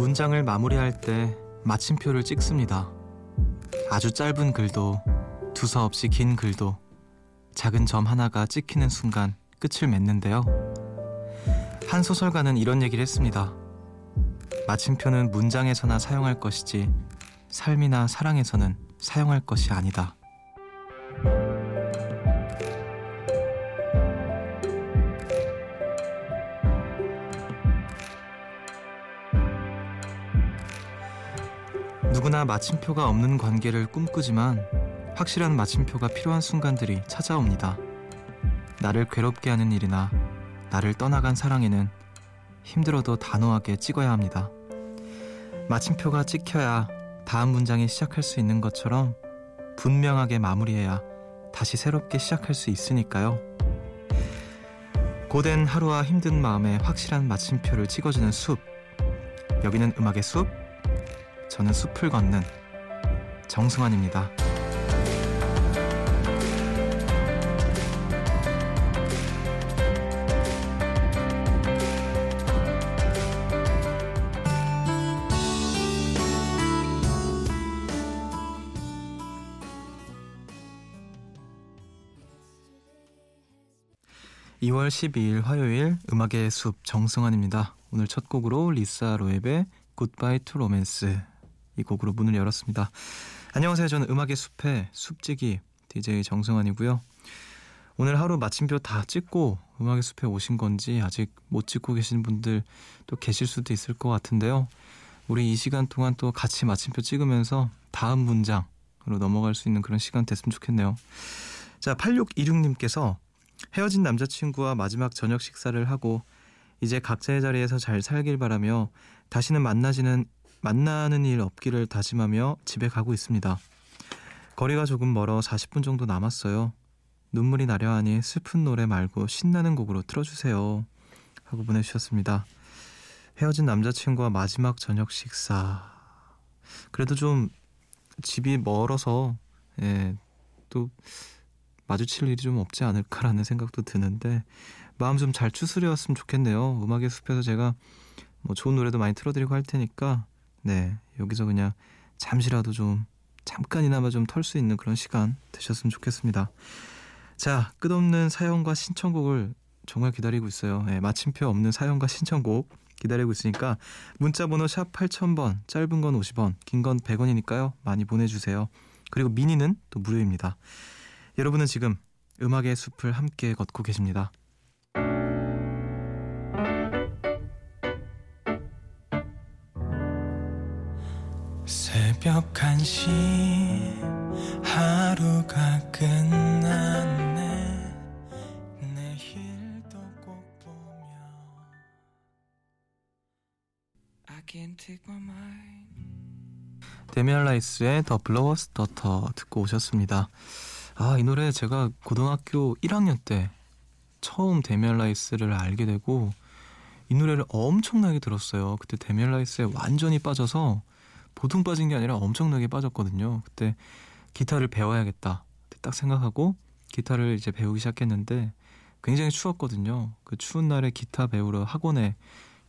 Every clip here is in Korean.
문장을 마무리할 때 마침표를 찍습니다. 아주 짧은 글도 두서없이 긴 글도 작은 점 하나가 찍히는 순간 끝을 맺는데요. 한 소설가는 이런 얘기를 했습니다. 마침표는 문장에서나 사용할 것이지 삶이나 사랑에서는 사용할 것이 아니다. 누구나 마침표가 없는 관계를 꿈꾸지만 확실한 마침표가 필요한 순간들이 찾아옵니다. 나를 괴롭게 하는 일이나 나를 떠나간 사랑에는 힘들어도 단호하게 찍어야 합니다. 마침표가 찍혀야 다음 문장이 시작할 수 있는 것처럼 분명하게 마무리해야 다시 새롭게 시작할 수 있으니까요. 고된 하루와 힘든 마음에 확실한 마침표를 찍어주는 숲. 여기는 음악의 숲. 저는 숲을 걷는 정승환입니다. 2월 12일 화요일 음악의 숲 정승환입니다. 오늘 첫 곡으로 리사 로앱의 Goodbye to Romance 이 곡으로 문을 열었습니다. 안녕하세요. 저는 음악의 숲의 숲지기 DJ 정승환이고요. 오늘 하루 마침표 다 찍고 음악의 숲에 오신 건지 아직 못 찍고 계신 분들 또 계실 수도 있을 것 같은데요. 우리 이 시간 동안 또 같이 마침표 찍으면서 다음 문장으로 넘어갈 수 있는 그런 시간 됐으면 좋겠네요. 자, 8626님께서 헤어진 남자친구와 마지막 저녁 식사를 하고 이제 각자의 자리에서 잘 살길 바라며 다시는 만나지는 만나는 일 없기를 다짐하며 집에 가고 있습니다. 거리가 조금 멀어 40분 정도 남았어요. 눈물이 나려 하니 슬픈 노래 말고 신나는 곡으로 틀어주세요. 하고 보내주셨습니다. 헤어진 남자친구와 마지막 저녁 식사. 그래도 좀 집이 멀어서 예, 또 마주칠 일이 좀 없지 않을까라는 생각도 드는데 마음 좀 잘 추스려왔으면 좋겠네요. 음악의 숲에서 제가 뭐 좋은 노래도 많이 틀어드리고 할 테니까 네 여기서 그냥 잠시라도 좀 잠깐이나마 좀 털 수 있는 그런 시간 되셨으면 좋겠습니다. 자 끝없는 사연과 신청곡을 정말 기다리고 있어요. 네, 마침표 없는 사연과 신청곡 기다리고 있으니까 문자 번호 샵 8000번 짧은 건 50원 긴 건 100원이니까요 많이 보내주세요. 그리고 미니는 또 무료입니다. 여러분은 지금 음악의 숲을 함께 걷고 계십니다. 새벽 1시 하루가 끝났네 내일도 꼭 보며 I can't take my mind 데미안 라이스의 The Blower's Daughter 듣고 오셨습니다. 아, 이 노래 제가 고등학교 1학년 때 처음 데미안 라이스를 알게 되고 이 노래를 엄청나게 들었어요. 그때 데미안 라이스에 완전히 빠져서 보통 빠진 게 아니라 엄청나게 빠졌거든요. 그때 기타를 배워야겠다. 딱 생각하고 기타를 이제 배우기 시작했는데 굉장히 추웠거든요. 그 추운 날에 기타 배우러 학원에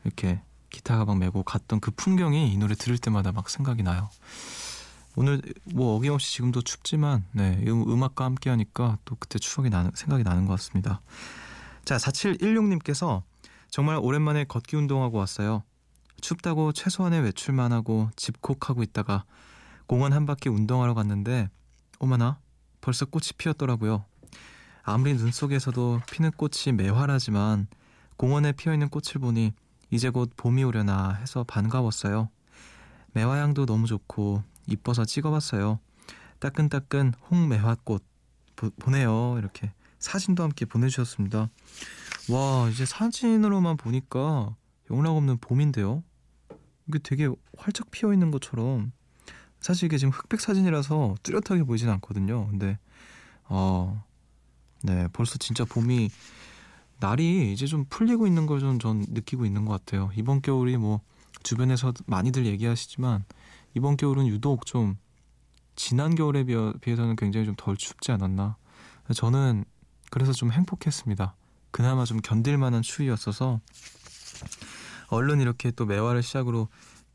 이렇게 기타 가방 메고 갔던 그 풍경이 이 노래 들을 때마다 막 생각이 나요. 오늘 뭐 어김없이 지금도 춥지만 네, 음악과 함께 하니까 또 그때 추억이 나는 생각이 나는 것 같습니다. 자, 4716님께서 정말 오랜만에 걷기 운동하고 왔어요. 춥다고 최소한의 외출만 하고 집콕하고 있다가 공원 한 바퀴 운동하러 갔는데 오마나 벌써 꽃이 피었더라고요. 아무리 눈 속에서도 피는 꽃이 매화라지만 공원에 피어 있는 꽃을 보니 이제 곧 봄이 오려나 해서 반가웠어요. 매화향도 너무 좋고 이뻐서 찍어봤어요. 따끈따끈 홍매화꽃 보, 보내요. 이렇게 사진도 함께 보내주셨습니다. 와 이제 사진으로만 보니까 영락 없는 봄인데요. 이게 되게 활짝 피어 있는 것처럼 사실 이게 지금 흑백 사진이라서 뚜렷하게 보이진 않거든요. 근데 어, 네 벌써 진짜 봄이 날이 이제 좀 풀리고 있는 걸 좀 전 느끼고 있는 것 같아요. 이번 겨울이 뭐 주변에서 많이들 얘기하시지만 이번 겨울은 유독 좀 지난 겨울에 비해서는 굉장히 좀 덜 춥지 않았나. 저는 그래서 좀 행복했습니다. 그나마 좀 견딜 만한 추위였어서 얼른 이렇게 또 매화를 시작으로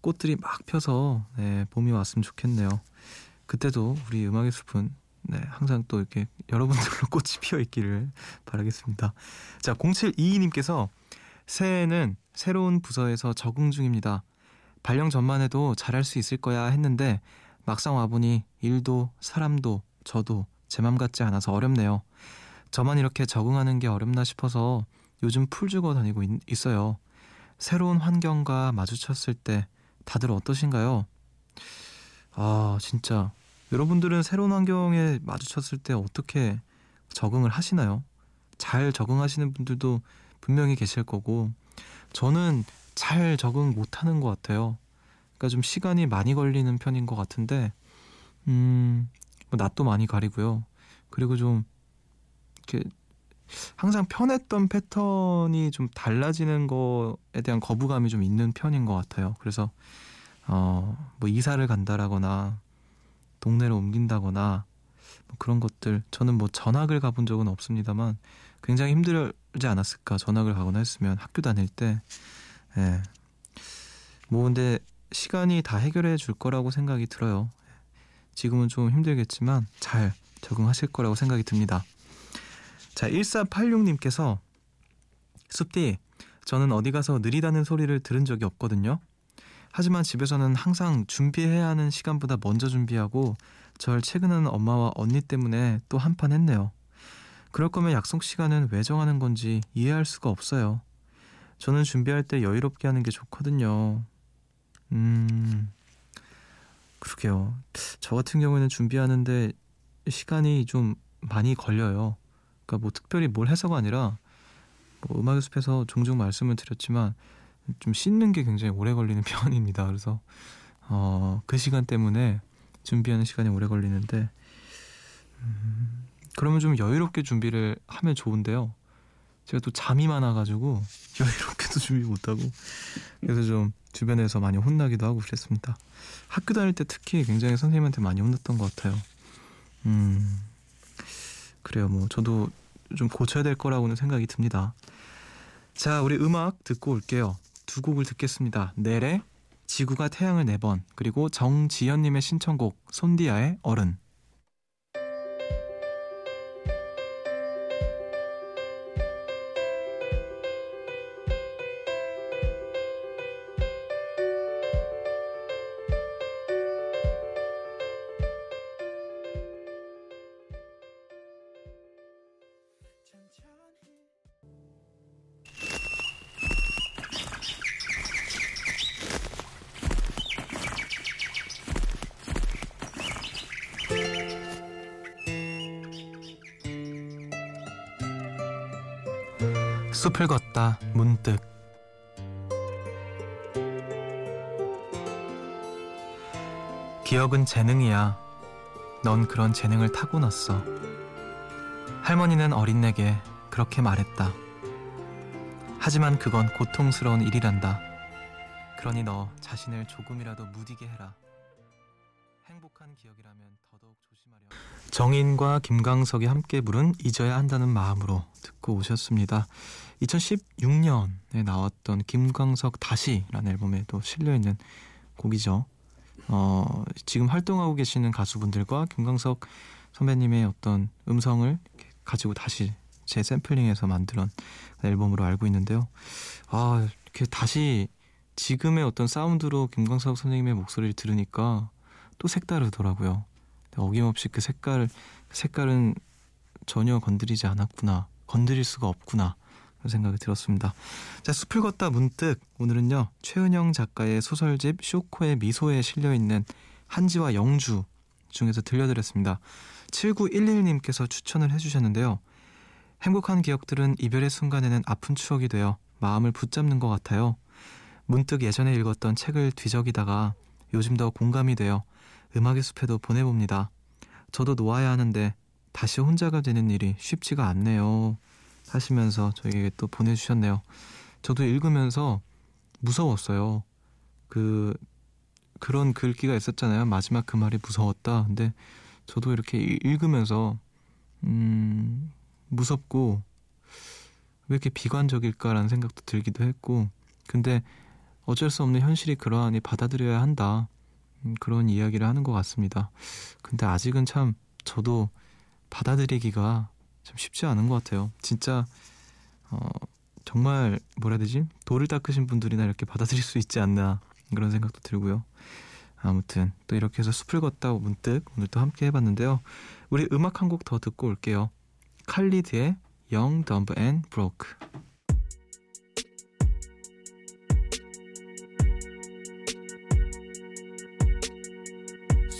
꽃들이 막 펴서 네, 봄이 왔으면 좋겠네요. 그때도 우리 음악의 숲은 네, 항상 또 이렇게 여러분들로 꽃이 피어 있기를 바라겠습니다. 자, 0722님께서 새해에는 새로운 부서에서 적응 중입니다. 발령 전만 해도 잘할 수 있을 거야 했는데 막상 와보니 일도 사람도 저도 제 맘 같지 않아서 어렵네요. 저만 이렇게 적응하는 게 어렵나 싶어서 요즘 풀 주고 다니고 있, 어요 새로운 환경과 마주쳤을 때 다들 어떠신가요? 아, 진짜. 여러분들은 새로운 환경에 마주쳤을 때 어떻게 적응을 하시나요? 잘 적응하시는 분들도 분명히 계실 거고, 저는 잘 적응 못 하는 것 같아요. 그러니까 좀 시간이 많이 걸리는 편인 것 같은데, 음, 뭐 낯도 많이 가리고요. 그리고 좀, 이렇게 항상 편했던 패턴이 좀 달라지는 거에 대한 거부감이 좀 있는 편인 것 같아요. 그래서 어, 뭐 이사를 간다라거나 동네를 옮긴다거나 뭐 그런 것들 저는 뭐 전학을 가본 적은 없습니다만 굉장히 힘들지 않았을까 전학을 가거나 했으면 학교 다닐 때 예. 뭐 근데 시간이 다 해결해 줄 거라고 생각이 들어요. 지금은 좀 힘들겠지만 잘 적응하실 거라고 생각이 듭니다. 자, 1486님께서 숲디, 저는 어디 가서 느리다는 소리를 들은 적이 없거든요. 하지만 집에서는 항상 준비해야 하는 시간보다 먼저 준비하고 절 퇴근하는 엄마와 언니 때문에 또 한판 했네요. 그럴 거면 약속 시간은 왜 정하는 건지 이해할 수가 없어요. 저는 준비할 때 여유롭게 하는 게 좋거든요. 음, 그러게요. 저 같은 경우에는 준비하는데 시간이 좀 많이 걸려요. 그러니까 뭐 특별히 뭘 해서가 아니라 뭐 음악의 숲에서 종종 말씀을 드렸지만 좀 씻는 게 굉장히 오래 걸리는 편입니다. 그래서 어, 그 시간 때문에 준비하는 시간이 오래 걸리는데 음, 그러면 좀 여유롭게 준비를 하면 좋은데요. 제가 또 잠이 많아가지고 여유롭게도 준비 못하고 그래서 좀 주변에서 많이 혼나기도 하고 그랬습니다. 학교 다닐 때 특히 굉장히 선생님한테 많이 혼났던 것 같아요. 음, 그래요. 뭐 저도 좀 고쳐야 될 거라고는 생각이 듭니다. 자, 우리 음악 듣고 올게요. 두 곡을 듣겠습니다. 넬의 지구가 태양을 네 번, 그리고 정지연님의 신청곡 손디아의 어른. 숲을 걷다 문득 기억은 재능이야. 넌 그런 재능을 타고났어. 할머니는 어린 내게 그렇게 말했다. 하지만 그건 고통스러운 일이란다. 그러니 너 자신을 조금이라도 무디게 해라. 행복한 기억이라면 더더욱 조심하려. 정인과 김광석이 함께 부른 잊어야 한다는 마음으로 듣고 오셨습니다. 2016년에 나왔던 김광석 다시라는 앨범에 도 실려 있는 곡이죠. 어, 지금 활동하고 계시는 가수분들과 김광석 선배님의 어떤 음성을 가지고 다시 재샘플링해서 만든 앨범으로 알고 있는데요. 아, 이렇게 다시 지금의 어떤 사운드로 김광석 선생님의 목소리를 들으니까 또 색다르더라고요. 어김없이 그 색깔, 색깔은 전혀 건드리지 않았구나. 건드릴 수가 없구나. 그런 생각이 들었습니다. 자, 숲을 걷다 문득 오늘은요. 최은영 작가의 소설집 쇼코의 미소에 실려 있는 한지와 영주 중에서 들려드렸습니다. 7911님께서 추천을 해 주셨는데요. 행복한 기억들은 이별의 순간에는 아픈 추억이 되어 마음을 붙잡는 것 같아요. 문득 예전에 읽었던 책을 뒤적이다가 요즘 더 공감이 되어 음악의 숲에도 보내봅니다. 저도 놓아야 하는데 다시 혼자가 되는 일이 쉽지가 않네요. 하시면서 저에게 또 보내주셨네요. 저도 읽으면서 무서웠어요. 그 그런 글귀가 있었잖아요. 마지막 그 말이 무서웠다. 근데 저도 이렇게 읽으면서 음 무섭고 왜 이렇게 비관적일까라는 생각도 들기도 했고 근데 어쩔 수 없는 현실이 그러하니 받아들여야 한다. 음, 그런 이야기를 하는 것 같습니다. 근데 아직은 참 저도 받아들이기가 참 쉽지 않은 것 같아요. 진짜 어, 정말 뭐라 해야 되지? 돌을 닦으신 분들이나 이렇게 받아들일 수 있지 않나 그런 생각도 들고요. 아무튼 또 이렇게 해서 숲을 걷다 문득 오늘 또 함께 해봤는데요. 우리 음악 한 곡 더 듣고 올게요. 칼리드의 Young, Dumb and Broke.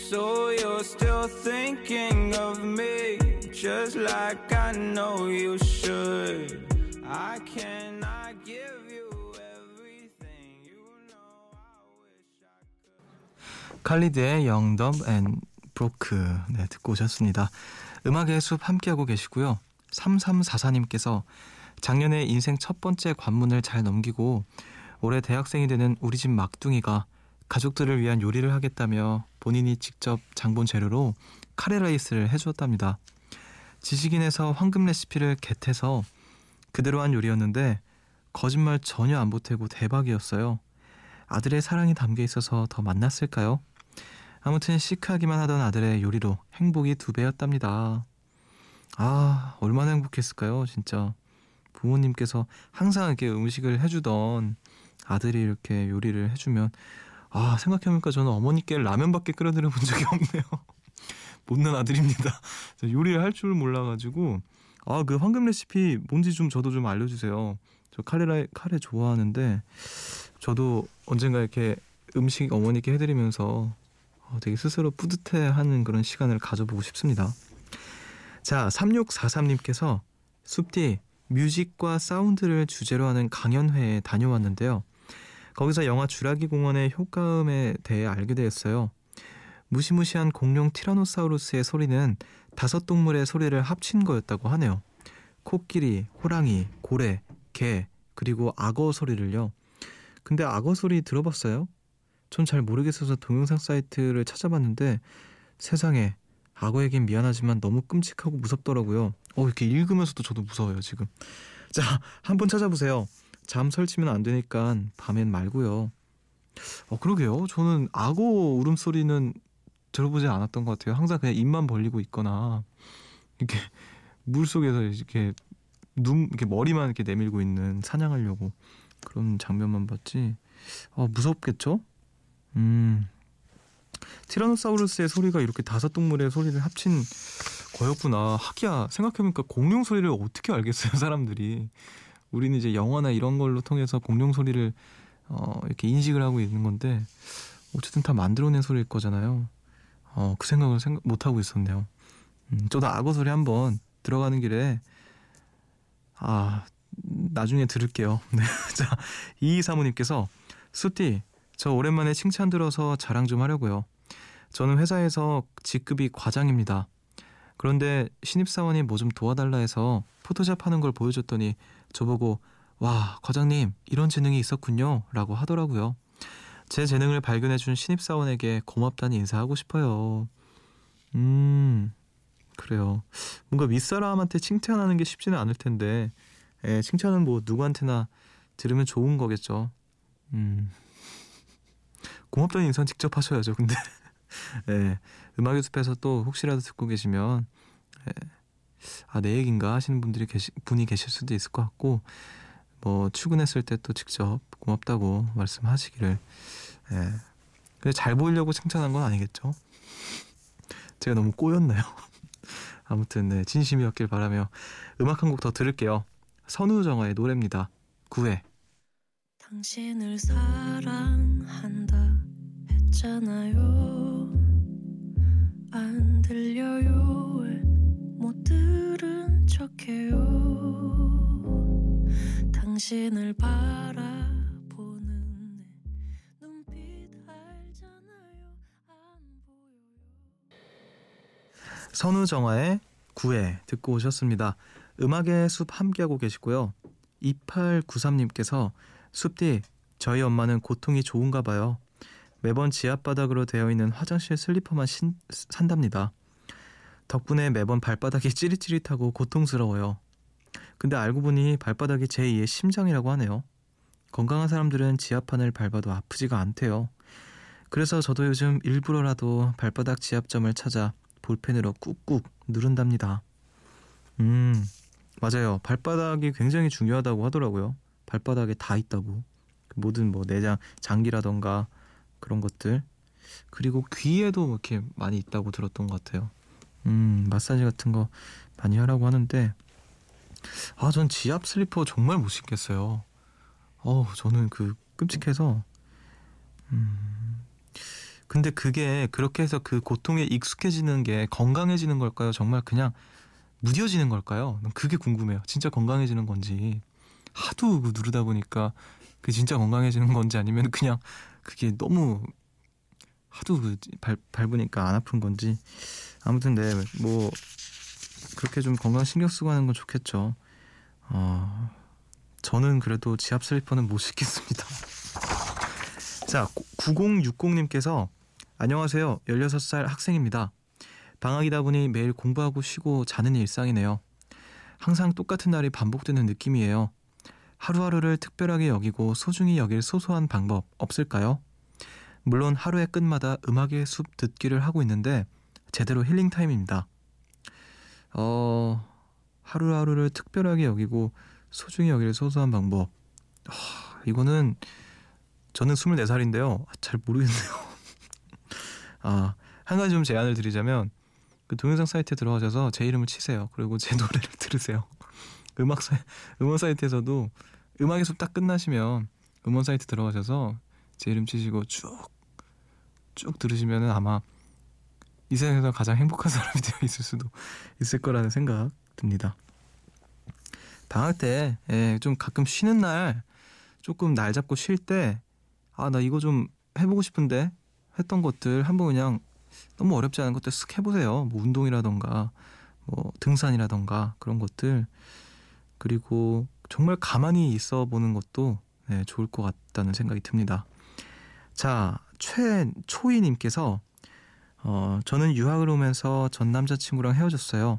So you're still thinking of me just like I know you should. I cannot give you everything you know I wish I could. 칼리드의 Dumb and Broke 네, 듣고 오셨습니다. 음악의 숲 함께하고 계시고요. 3344님께서 작년에 인생 첫 번째 관문을 잘 넘기고 올해 대학생이 되는 우리 집 막둥이가 가족들을 위한 요리를 하겠다며 본인이 직접 장본 재료로 카레라이스를 해주었답니다. 지식인에서 황금 레시피를 겟해서 그대로 한 요리였는데 거짓말 전혀 안 보태고 대박이었어요. 아들의 사랑이 담겨 있어서 더 만났을까요? 아무튼 시크하기만 하던 아들의 요리로 행복이 두 배였답니다. 아, 얼마나 행복했을까요, 진짜. 부모님께서 항상 이렇게 음식을 해주던 아들이 이렇게 요리를 해주면 아 생각해보니까 저는 어머니께 라면밖에 끓여드려 본 적이 없네요. 못난 아들입니다. 요리를 할 줄 몰라가지고 아 그 황금 레시피 뭔지 좀 저도 좀 알려주세요. 저 카레라 카레 좋아하는데 저도 언젠가 이렇게 음식 어머니께 해드리면서 어, 되게 스스로 뿌듯해하는 그런 시간을 가져보고 싶습니다. 자 3643님께서 숲디 뮤직과 사운드를 주제로 하는 강연회에 다녀왔는데요. 거기서 영화 주라기 공원의 효과음에 대해 알게 되었어요. 무시무시한 공룡 티라노사우루스의 소리는 다섯 동물의 소리를 합친 거였다고 하네요. 코끼리, 호랑이, 고래, 개, 그리고 악어 소리를요. 근데 악어 소리 들어봤어요? 전 잘 모르겠어서 동영상 사이트를 찾아봤는데 세상에 악어에겐 미안하지만 너무 끔찍하고 무섭더라고요. 어, 이렇게 읽으면서도 저도 무서워요, 지금. 자, 한번 찾아보세요. 잠 설치면 안 되니까 밤엔 말고요. 어 그러게요. 저는 악어 울음소리는 들어보지 않았던 것 같아요. 항상 그냥 입만 벌리고 있거나 이렇게 물 속에서 이렇게 눈 이렇게 머리만 이렇게 내밀고 있는 사냥하려고 그런 장면만 봤지. 어 무섭겠죠? 음. 티라노사우루스의 소리가 이렇게 다섯 동물의 소리를 합친 거였구나. 하기야 생각해보니까 공룡 소리를 어떻게 알겠어요, 사람들이. 우리는 이제 영화나 이런 걸로 통해서 공룡 소리를 어, 이렇게 인식을 하고 있는 건데 어쨌든 다 만들어낸 소리일 거잖아요. 어, 그 생각을 생각 못 하고 있었네요. 음, 저도 악어 소리 한번 들어가는 길에 아 나중에 들을게요. 네. 자, 이 사모님께서 수띠 저 오랜만에 칭찬 들어서 자랑 좀 하려고요. 저는 회사에서 직급이 과장입니다. 그런데 신입사원이 뭐 좀 도와달라 해서 포토샵 하는 걸 보여줬더니 저보고 와 과장님 이런 재능이 있었군요 라고 하더라고요. 제 재능을 발견해준 신입사원에게 고맙다는 인사하고 싶어요. 음 그래요. 뭔가 윗사람한테 칭찬하는 게 쉽지는 않을 텐데 예, 칭찬은 뭐 누구한테나 들으면 좋은 거겠죠. 음 고맙다는 인사는 직접 하셔야죠. 근데 예, 음악 연습해서 또 혹시라도 듣고 계시면 예, 아 내 얘긴가 하시는 분들이 계시, 분이 계실 수도 있을 것 같고 뭐 출근했을 때 또 직접 고맙다고 말씀하시기를 예. 근데 잘 보이려고 칭찬한 건 아니겠죠? 제가 너무 꼬였나요? 아무튼 네, 진심이었길 바라며 음악 한 곡 더 들을게요. 선우정아의 노래입니다. 9회 당신을 사랑한다 했잖아요 안 들려요 못 척해요. 당신을 보여요. 선우정아의 구애 듣고 오셨습니다. 음악의 숲 함께하고 계시고요. 2893님께서 숲디 저희 엄마는 고통이 좋은가 봐요. 매번 지압바닥으로 되어 있는 화장실 슬리퍼만 신, 산답니다 덕분에 매번 발바닥이 찌릿찌릿하고 고통스러워요. 근데 알고 보니 발바닥이 제2의 심장이라고 하네요. 건강한 사람들은 지압판을 밟아도 아프지가 않대요. 그래서 저도 요즘 일부러라도 발바닥 지압점을 찾아 볼펜으로 꾹꾹 누른답니다. 음, 맞아요. 발바닥이 굉장히 중요하다고 하더라고요. 발바닥에 다 있다고. 모든 뭐 내장, 장기라던가 그런 것들. 그리고 귀에도 이렇게 많이 있다고 들었던 것 같아요. 음, 마사지 같은 거 많이 하라고 하는데, 아, 전 지압 슬리퍼 정말 못 신겠어요. 어우, 저는 그 끔찍해서, 음, 근데 그게 그렇게 해서 그 고통에 익숙해지는 게 건강해지는 걸까요? 정말 그냥 무뎌지는 걸까요? 그게 궁금해요. 진짜 건강해지는 건지 하도 그 누르다 보니까 그 진짜 건강해지는 건지 아니면 그냥 그게 너무 하도 그 발, 밟으니까 안 아픈 건지 아무튼 네 뭐 그렇게 좀 건강 신경 쓰고 하는 건 좋겠죠. 어, 저는 그래도 지압 슬리퍼는 못 신겠습니다. 자 9060님께서 안녕하세요. 16살 학생입니다. 방학이다 보니 매일 공부하고 쉬고 자는 일상이네요. 항상 똑같은 날이 반복되는 느낌이에요. 하루하루를 특별하게 여기고 소중히 여길 소소한 방법 없을까요? 물론 하루의 끝마다 음악의 숲 듣기를 하고 있는데 제대로 힐링 타임입니다. 어, 하루하루를 특별하게 여기고 소중히 여길 소소한 방법. 어, 이거는 저는 24살인데요. 잘 모르겠네요. 아, 한 가지 좀 제안을 드리자면 그 동영상 사이트에 들어가셔서 제 이름을 치세요. 그리고 제 노래를 들으세요. 음악 사 음원 사이트에서도 음악의 숲 딱 끝나시면 음원 사이트 들어가셔서 제 이름 치시고 쭉 쭉 들으시면은 아마 이 세상에서 가장 행복한 사람이 되어 있을 수도 있을 거라는 생각 듭니다. 방학 때좀 예, 가끔 쉬는 날 조금 날 잡고 쉴 때 아 나 이거 좀 해보고 싶은데 했던 것들 한번 그냥 너무 어렵지 않은 것들 쓱 해보세요. 뭐 운동이라던가 뭐 등산이라던가 그런 것들 그리고 정말 가만히 있어 보는 것도 네, 좋을 것 같다는 생각이 듭니다. 자, 최초희님께서 어, 저는 유학을 오면서 전 남자친구랑 헤어졌어요.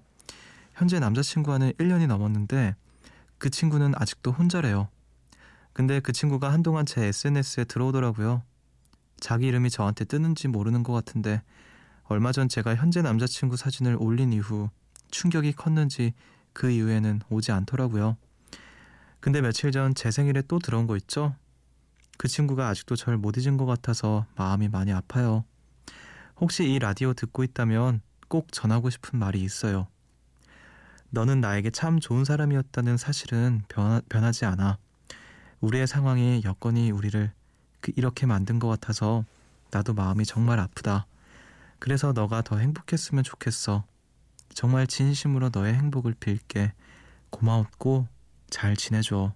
현재 남자친구와는 1년이 넘었는데 그 친구는 아직도 혼자래요. 근데 그 친구가 한동안 제 SNS에 들어오더라고요. 자기 이름이 저한테 뜨는지 모르는 것 같은데 얼마 전 제가 현재 남자친구 사진을 올린 이후 충격이 컸는지 그 이후에는 오지 않더라고요. 근데 며칠 전 제 생일에 또 들어온 거 있죠? 그 친구가 아직도 절 못 잊은 것 같아서 마음이 많이 아파요. 혹시 이 라디오 듣고 있다면 꼭 전하고 싶은 말이 있어요. 너는 나에게 참 좋은 사람이었다는 사실은 변하, 변하지 않아. 우리의 상황이 여건이 우리를 그 이렇게 만든 것 같아서 나도 마음이 정말 아프다. 그래서 너가 더 행복했으면 좋겠어. 정말 진심으로 너의 행복을 빌게. 고마웠고 잘 지내줘.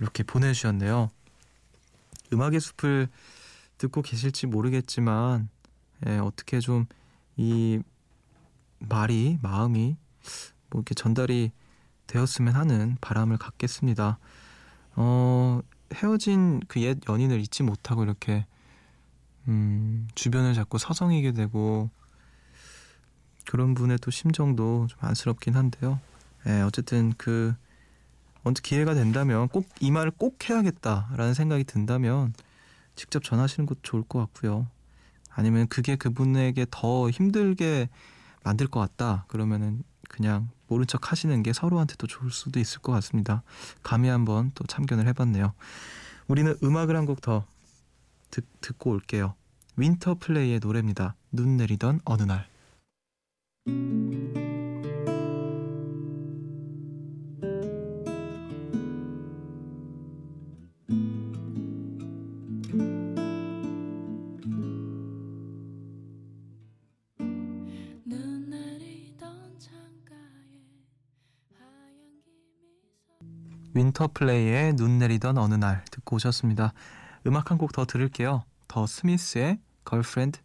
이렇게 보내주셨네요. 음악의 숲을 듣고 계실지 모르겠지만 예, 어떻게 좀 이 말이 마음이 뭐 이렇게 전달이 되었으면 하는 바람을 갖겠습니다. 어, 헤어진 그 옛 연인을 잊지 못하고 이렇게 음, 주변을 자꾸 서성이게 되고 그런 분의 또 심정도 좀 안쓰럽긴 한데요. 예, 어쨌든 그 언제 기회가 된다면 꼭 이 말을 꼭 해야겠다라는 생각이 든다면 직접 전하시는 것도 좋을 것 같고요. 아니면 그게 그분에게 더 힘들게 만들 것 같다. 그러면은 그냥 모른 척 하시는 게 서로한테도 좋을 수도 있을 것 같습니다. 감히 한번 또 참견을 해봤네요. 우리는 음악을 한 곡 더 듣고 올게요. 윈터 플레이의 노래입니다. 눈 내리던 어느 날. 윈터플레이의 눈 내리던 어느 날 듣고 오셨습니다. 음악 한 곡 더 들을게요. 더 스미스의 걸프렌드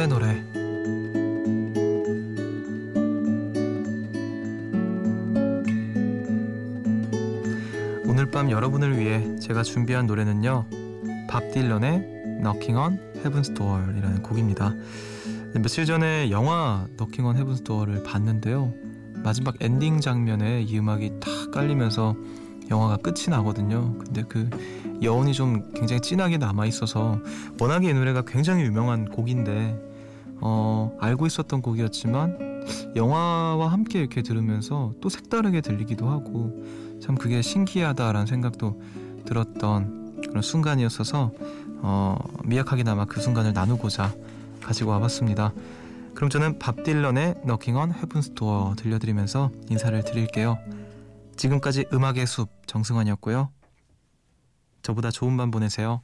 가을의 노래 오늘 밤 여러분을 위해 제가 준비한 노래는요 밥 딜런의 Knocking on Heaven's Door이라는 곡입니다. 며칠 전에 영화 Knocking on Heaven's Door를 봤는데요. 마지막 엔딩 장면에 이 음악이 탁 깔리면서 영화가 끝이 나거든요. 근데 그 여운이 좀 굉장히 진하게 남아 있어서 워낙에 이 노래가 굉장히 유명한 곡인데 어, 알고 있었던 곡이었지만 영화와 함께 이렇게 들으면서 또 색다르게 들리기도 하고 참 그게 신기하다라는 생각도 들었던 그런 순간이었어서 어, 미약하게나마 그 순간을 나누고자 가지고 와봤습니다. 그럼 저는 밥 딜런의 Knocking on Heaven's Door 들려드리면서 인사를 드릴게요. 지금까지 음악의 숲 정승환이었고요. 저보다 좋은 밤 보내세요.